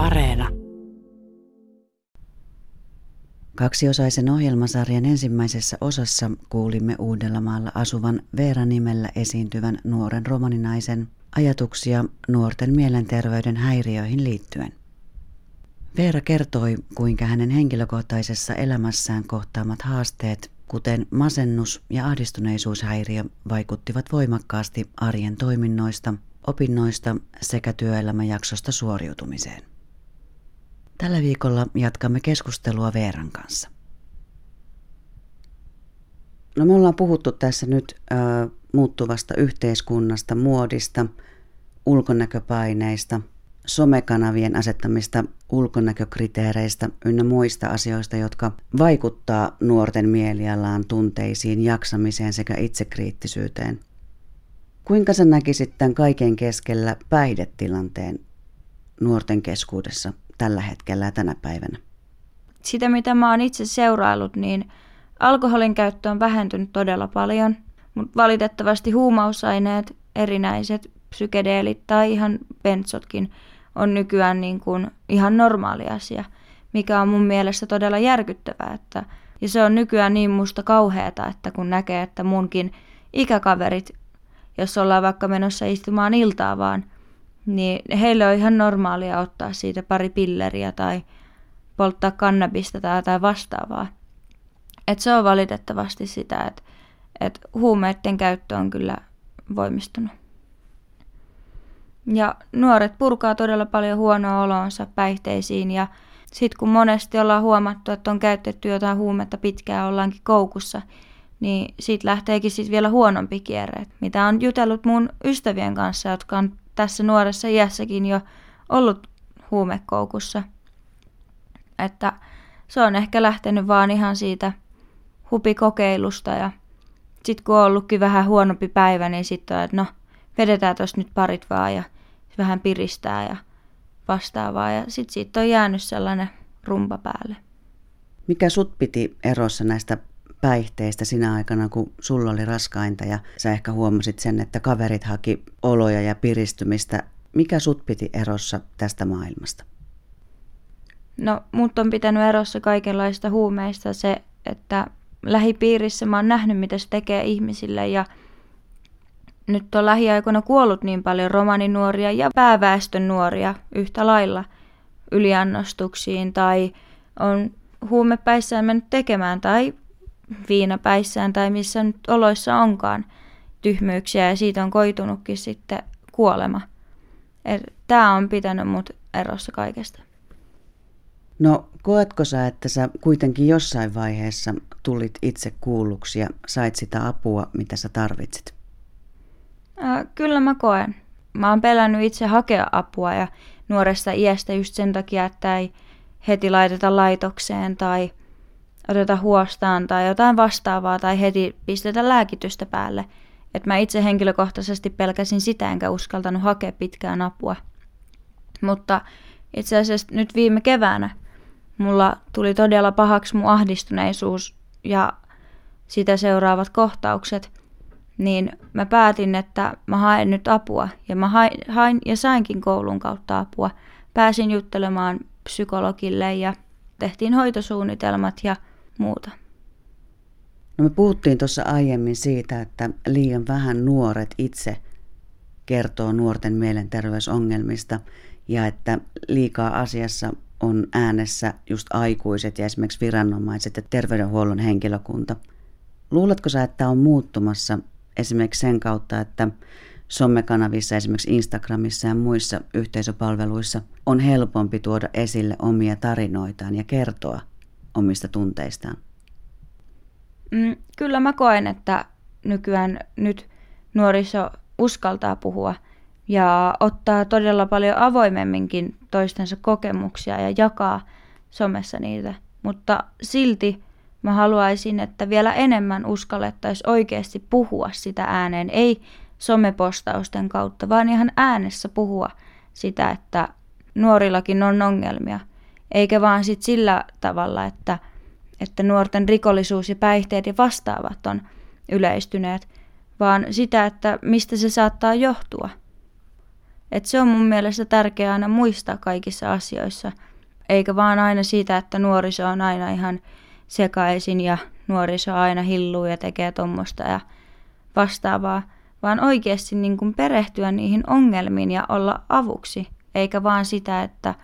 Areena. Kaksiosaisen ohjelmasarjan ensimmäisessä osassa kuulimme Uudellamaalla asuvan Veera nimellä esiintyvän nuoren romaninaisen ajatuksia nuorten mielenterveyden häiriöihin liittyen. Veera kertoi, kuinka hänen henkilökohtaisessa elämässään kohtaamat haasteet, kuten masennus ja ahdistuneisuushäiriö, vaikuttivat voimakkaasti arjen toiminnoista, opinnoista sekä työelämäjaksosta suoriutumiseen. Tällä viikolla jatkamme keskustelua Veeran kanssa. No me ollaan puhuttu tässä nyt ö, muuttuvasta yhteiskunnasta, muodista, ulkonäköpaineista, somekanavien asettamista ulkonäkökriteereistä ynnä muista asioista, jotka vaikuttaa nuorten mielialaan, tunteisiin, jaksamiseen sekä itsekriittisyyteen. Kuinka sä näkisit tämän kaiken keskellä päihdetilanteen nuorten keskuudessa tällä hetkellä ja tänä päivänä? Sitä, mitä mä oon itse seuraillut, niin alkoholin käyttö on vähentynyt todella paljon, mutta valitettavasti huumausaineet, erinäiset psykedeelit tai ihan bensotkin on nykyään niin kuin ihan normaali asia, mikä on mun mielestä todella järkyttävää. Että, ja se on nykyään niin musta kauheata, että kun näkee, että munkin ikäkaverit, jos ollaan vaikka menossa istumaan iltaa vaan, niin heille on ihan normaalia ottaa siitä pari pilleriä tai polttaa kannabista tai jotain vastaavaa. Et se on valitettavasti sitä, että et huumeiden käyttö on kyllä voimistunut. Ja nuoret purkaa todella paljon huonoa olonsa päihteisiin ja sitten kun monesti ollaan huomattu, että on käytetty jotain huumetta pitkään ollaankin koukussa, niin siitä lähteekin siis vielä huonompi kierre. Mitä on jutellut mun ystävien kanssa, jotka on tässä nuoressa iässäkin jo ollut huumekoukussa. Että se on ehkä lähtenyt vaan ihan siitä hupikokeilusta ja sitten kun on ollutkin vähän huonompi päivä, niin sitten on, että no vedetään tuossa nyt parit vaan ja vähän piristää ja vastaavaa. Ja sitten siitä on jäänyt sellainen rumpa päälle. Mikä sut piti erossa näistä päihteistä sinä aikana, kun sulla oli raskainta ja sä ehkä huomasit sen, että kaverit haki oloja ja piristymistä. Mikä sut piti erossa tästä maailmasta? No, mut on pitänyt erossa kaikenlaista huumeista se, että lähipiirissä mä oon nähnyt, mitä se tekee ihmisille ja nyt on lähiaikoina kuollut niin paljon romaninuoria ja pääväestön nuoria yhtä lailla yliannostuksiin tai on huumepäissään mennyt tekemään tai viinapäissään tai missä nyt oloissa onkaan tyhmyyksiä ja siitä on koitunutkin sitten kuolema. Tämä on pitänyt mut erossa kaikesta. No koetko sä, että sä kuitenkin jossain vaiheessa tulit itse kuulluksi ja sait sitä apua, mitä sä tarvitsit? Äh, kyllä mä koen. Mä oon pelännyt itse hakea apua ja nuoresta iästä just sen takia, että ei heti laiteta laitokseen tai oteta huostaan tai jotain vastaavaa tai heti pistetä lääkitystä päälle. Että mä itse henkilökohtaisesti pelkäsin sitä enkä uskaltanut hakea pitkään apua. Mutta itse asiassa nyt viime keväänä mulla tuli todella pahaksi mun ahdistuneisuus ja sitä seuraavat kohtaukset – niin mä päätin, että mä haen nyt apua. Ja mä hain ja sainkin koulun kautta apua. Pääsin juttelemaan psykologille ja tehtiin hoitosuunnitelmat ja muuta. No me puhuttiin tuossa aiemmin siitä, että liian vähän nuoret itse kertoo nuorten mielenterveysongelmista ja että liikaa asiassa on äänessä just aikuiset ja esimerkiksi viranomaiset ja terveydenhuollon henkilökunta. Luuletko sä, että on muuttumassa esimerkiksi sen kautta, että somekanavissa, esimerkiksi Instagramissa ja muissa yhteisöpalveluissa on helpompi tuoda esille omia tarinoitaan ja kertoa omista tunteistaan? Mm, kyllä mä koen, että nykyään nyt nuoriso uskaltaa puhua ja ottaa todella paljon avoimemminkin toistensa kokemuksia ja jakaa somessa niitä. Mutta silti Mä haluaisin, että vielä enemmän uskallettaisiin oikeasti puhua sitä ääneen, ei somepostausten kautta, vaan ihan äänessä puhua sitä, että nuorillakin on ongelmia. Eikä vaan sit sillä tavalla, että, että nuorten rikollisuus ja päihteet ja vastaavat on yleistyneet, vaan sitä, että mistä se saattaa johtua. Et se on mun mielestä tärkeää aina muistaa kaikissa asioissa, eikä vaan aina siitä, että nuoriso on aina ihan sekaisin ja nuoriso aina hilluu ja tekee tuommoista ja vastaavaa, vaan oikeasti niin kuin perehtyä niihin ongelmiin ja olla avuksi, eikä vaan sitä, että,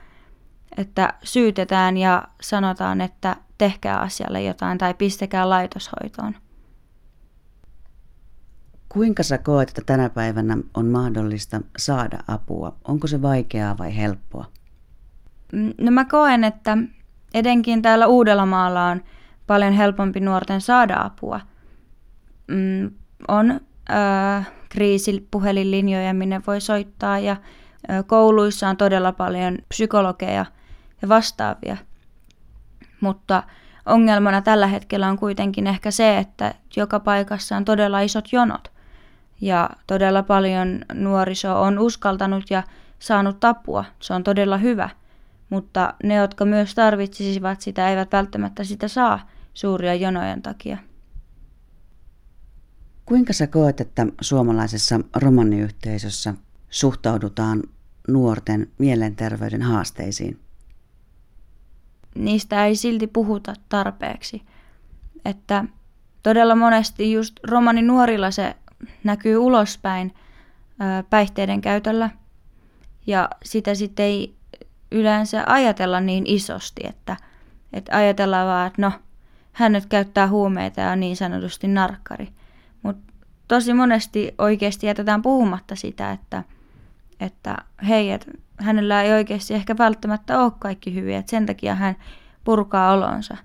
että syytetään ja sanotaan, että tehkää asialle jotain tai pistäkää laitoshoitoon. Kuinka sä koet, että tänä päivänä on mahdollista saada apua? Onko se vaikeaa vai helppoa? Mm, no mä koen, että edenkin täällä Uudellamaalla on paljon helpompi nuorten saada apua. Mm, on äh, kriisipuhelinlinjoja, minne voi soittaa ja kouluissa on todella paljon psykologeja ja vastaavia. Mutta ongelmana tällä hetkellä on kuitenkin ehkä se, että joka paikassa on todella isot jonot. Ja todella paljon nuoriso on uskaltanut ja saanut apua. Se on todella hyvä. Mutta ne, jotka myös tarvitsisivat sitä, eivät välttämättä sitä saa suuria jonojen takia. Kuinka sä koet, että suomalaisessa romaniyhteisössä suhtaudutaan nuorten mielenterveyden haasteisiin? Niistä ei silti puhuta tarpeeksi. Että todella monesti just romani nuorilla se näkyy ulospäin päihteiden käytöllä. Ja sitä sitten ei yleensä ajatella niin isosti, että, että ajatellaan vaan, että no, hän nyt käyttää huumeita ja on niin sanotusti narkkari. Mutta tosi monesti oikeasti jätetään puhumatta sitä, että, että hei, että hänellä ei oikeasti ehkä välttämättä ole kaikki hyviä, että sen takia hän purkaa olonsa.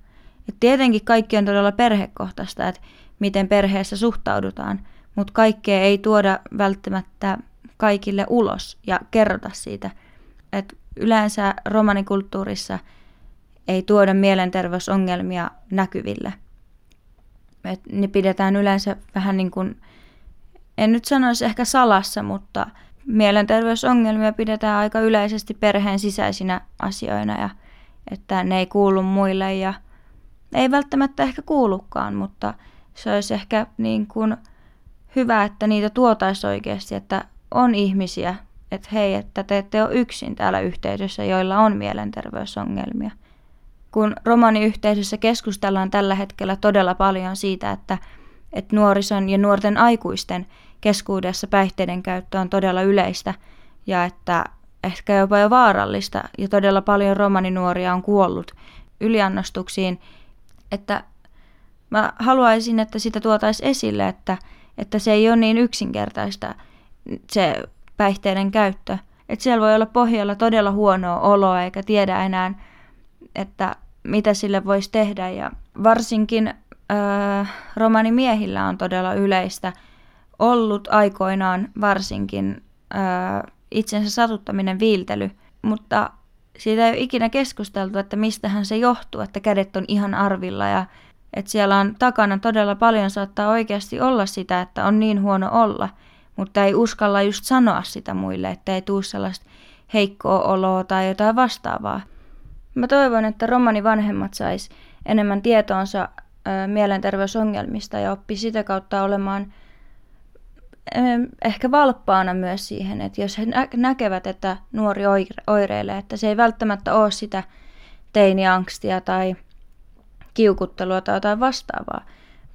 Et tietenkin kaikki on todella perhekohtaista, että miten perheessä suhtaudutaan, mutta kaikkea ei tuoda välttämättä kaikille ulos ja kerrota siitä. Et yleensä romanikulttuurissa ei tuoda mielenterveysongelmia näkyville. Et ne pidetään yleensä vähän niin kuin, en nyt sanoisi ehkä salassa, mutta mielenterveysongelmia pidetään aika yleisesti perheen sisäisinä asioina ja että ne ei kuulu muille ja ei välttämättä ehkä kuulukaan, mutta se olisi ehkä niin kuin hyvä, että niitä tuotaisi oikeasti, että on ihmisiä, että hei, että te ette ole yksin täällä yhteisössä, joilla on mielenterveysongelmia. Kun romaniyhteisössä keskustellaan tällä hetkellä todella paljon siitä, että, että nuorison ja nuorten aikuisten keskuudessa päihteiden käyttö on todella yleistä ja että ehkä jopa jo vaarallista ja todella paljon romaninuoria on kuollut yliannostuksiin, että mä haluaisin, että sitä tuotaisiin esille, että, että se ei ole niin yksinkertaista se päihteiden käyttö. Että siellä voi olla pohjalla todella huonoa oloa eikä tiedä enää, että mitä sille voisi tehdä. Ja varsinkin äh, romanimiehillä on todella yleistä ollut aikoinaan varsinkin äh, itsensä satuttaminen viiltely, mutta siitä ei ole ikinä keskusteltu, että mistähän se johtuu, että kädet on ihan arvilla ja että siellä on takana todella paljon saattaa oikeasti olla sitä, että on niin huono olla, mutta ei uskalla just sanoa sitä muille, että ei tule sellaista heikkoa oloa tai jotain vastaavaa. Mä toivon, että romani vanhemmat sais enemmän tietoonsa ö, mielenterveysongelmista ja oppi sitä kautta olemaan ehkä valppaana myös siihen, että jos he näkevät, että nuori oireilee, että se ei välttämättä ole sitä teiniangstia tai kiukuttelua tai jotain vastaavaa,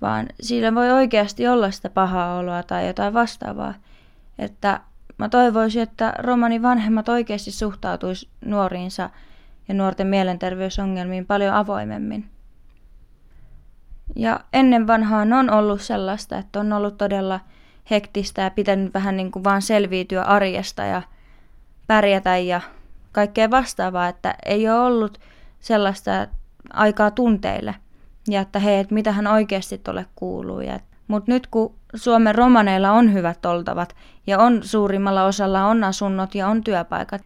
vaan siinä voi oikeasti olla sitä pahaa oloa tai jotain vastaavaa. Että mä toivoisin, että romani vanhemmat oikeasti suhtautuisi nuoriinsa ja nuorten mielenterveysongelmiin paljon avoimemmin. Ja ennen vanhaan on ollut sellaista, että on ollut todella hektistä ja pitänyt vähän niin kuin vaan selviytyä arjesta ja pärjätä ja kaikkea vastaavaa, että ei ole ollut sellaista aikaa tunteille ja että hei, että mitä hän oikeasti tuolle kuuluu. Mutta nyt kun Suomen romaneilla on hyvät oltavat ja on suurimmalla osalla on asunnot ja on työpaikat,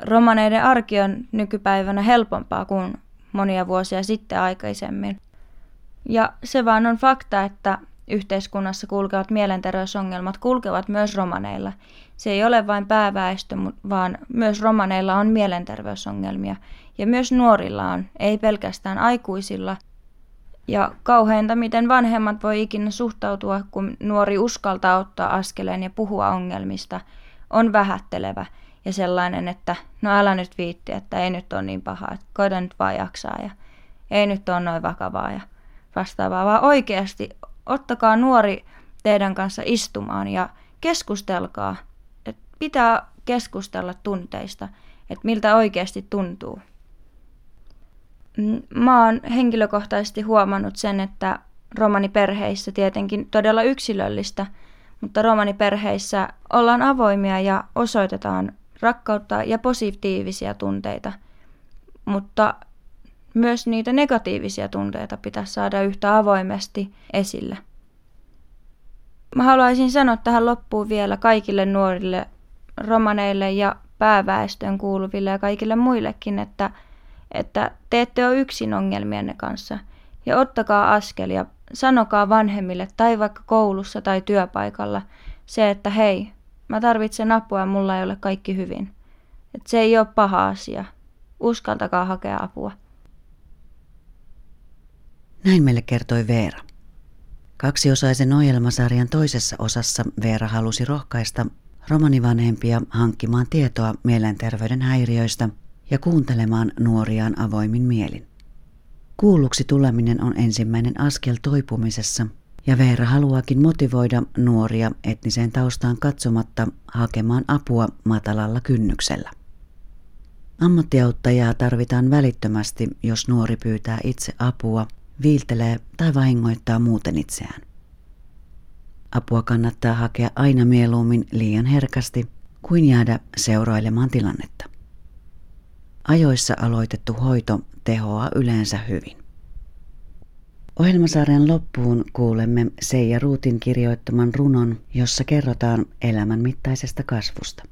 romaneiden arki on nykypäivänä helpompaa kuin monia vuosia sitten aikaisemmin. Ja se vaan on fakta, että yhteiskunnassa kulkevat mielenterveysongelmat kulkevat myös romaneilla. Se ei ole vain pääväestö, vaan myös romaneilla on mielenterveysongelmia. Ja myös nuorilla on, ei pelkästään aikuisilla. Ja kauheinta, miten vanhemmat voi ikinä suhtautua, kun nuori uskaltaa ottaa askeleen ja puhua ongelmista, on vähättelevä ja sellainen, että no älä nyt viitti, että ei nyt ole niin paha, että koita nyt vaan jaksaa ja ei nyt ole noin vakavaa ja vastaavaa, vaan oikeasti ottakaa nuori teidän kanssa istumaan ja keskustelkaa. että pitää keskustella tunteista, että miltä oikeasti tuntuu. Mä oon henkilökohtaisesti huomannut sen, että romaniperheissä tietenkin todella yksilöllistä, mutta romaniperheissä ollaan avoimia ja osoitetaan rakkautta ja positiivisia tunteita, mutta myös niitä negatiivisia tunteita pitäisi saada yhtä avoimesti esille. Mä haluaisin sanoa tähän loppuun vielä kaikille nuorille romaneille ja pääväestön kuuluville ja kaikille muillekin, että, että te ette ole yksin ongelmienne kanssa. Ja ottakaa askel ja sanokaa vanhemmille tai vaikka koulussa tai työpaikalla se, että hei, mä tarvitsen apua ja mulla ei ole kaikki hyvin. Että se ei ole paha asia. Uskaltakaa hakea apua. Näin meille kertoi Veera. Kaksiosaisen ohjelmasarjan toisessa osassa Veera halusi rohkaista romanivanhempia hankkimaan tietoa mielenterveyden häiriöistä ja kuuntelemaan nuoriaan avoimin mielin. Kuulluksi tuleminen on ensimmäinen askel toipumisessa ja Veera haluaakin motivoida nuoria etniseen taustaan katsomatta hakemaan apua matalalla kynnyksellä. Ammattiauttajaa tarvitaan välittömästi, jos nuori pyytää itse apua, viiltelee tai vahingoittaa muuten itseään. Apua kannattaa hakea aina mieluummin liian herkästi kuin jäädä seurailemaan tilannetta. Ajoissa aloitettu hoito tehoaa yleensä hyvin. Ohjelmasarjan loppuun kuulemme Seija Ruutin kirjoittaman runon, jossa kerrotaan elämän mittaisesta kasvusta.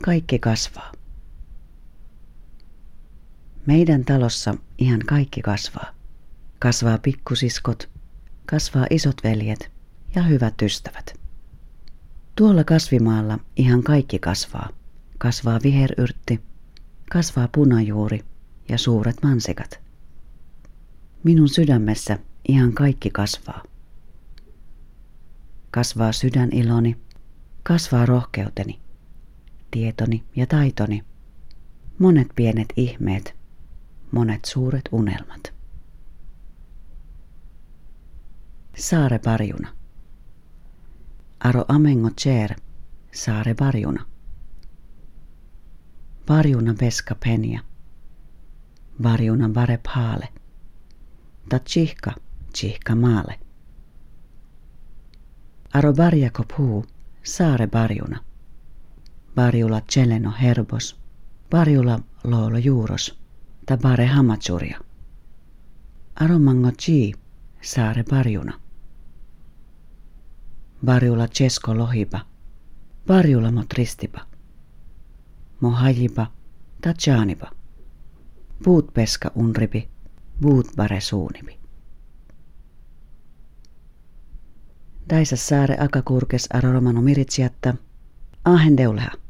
Kaikki kasvaa. Meidän talossa ihan kaikki kasvaa. Kasvaa pikkusiskot, kasvaa isot veljet ja hyvät ystävät. Tuolla kasvimaalla ihan kaikki kasvaa. Kasvaa viheryrtti, kasvaa punajuuri ja suuret mansikat. Minun sydämessä ihan kaikki kasvaa. Kasvaa sydäniloni, kasvaa rohkeuteni, tietoni ja taitoni, monet pienet ihmeet, monet suuret unelmat. Saare Barjuna. Aro amengo cer, saare Barjuna. Barjuna veska penja. Barjuna bare paale. Ta chihka, chihka maale. Aro barjako puu, saare Barjuna. Barjula celeno herbos, Barjula loolo juuros, ta bare hamatsuria. Aro mango chi, saare Barjuna. Varjula Cesko lohiba, varjula mo tristiba, mo hajiba tatjaaniba, puut peska unribi, puut bare suunibi. Daisa saare akakurkes aroromano miritsiatta, ahen deuleha.